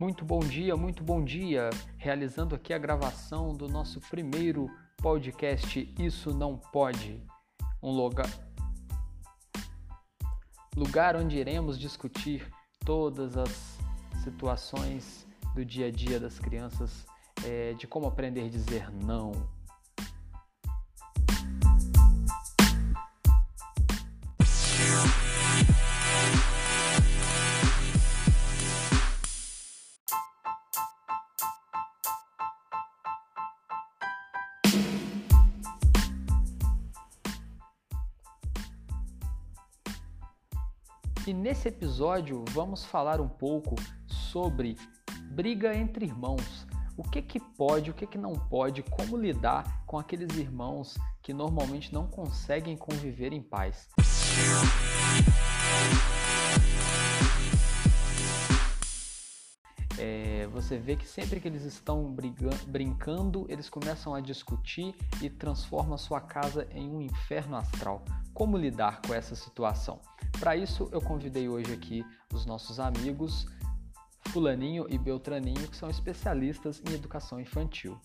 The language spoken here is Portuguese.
Muito bom dia, muito bom dia. Realizando aqui a gravação do nosso primeiro podcast Isso Não Pode. Um lugar, lugar onde iremos discutir todas as situações do dia a dia das crianças, é, de como aprender a dizer não E nesse episódio vamos falar um pouco sobre briga entre irmãos. O que que pode, o que que não pode, como lidar com aqueles irmãos que normalmente não conseguem conviver em paz. É, você vê que sempre que eles estão brincando, eles começam a discutir e transformam a sua casa em um inferno astral. Como lidar com essa situação? Para isso, eu convidei hoje aqui os nossos amigos Fulaninho e Beltraninho, que são especialistas em educação infantil.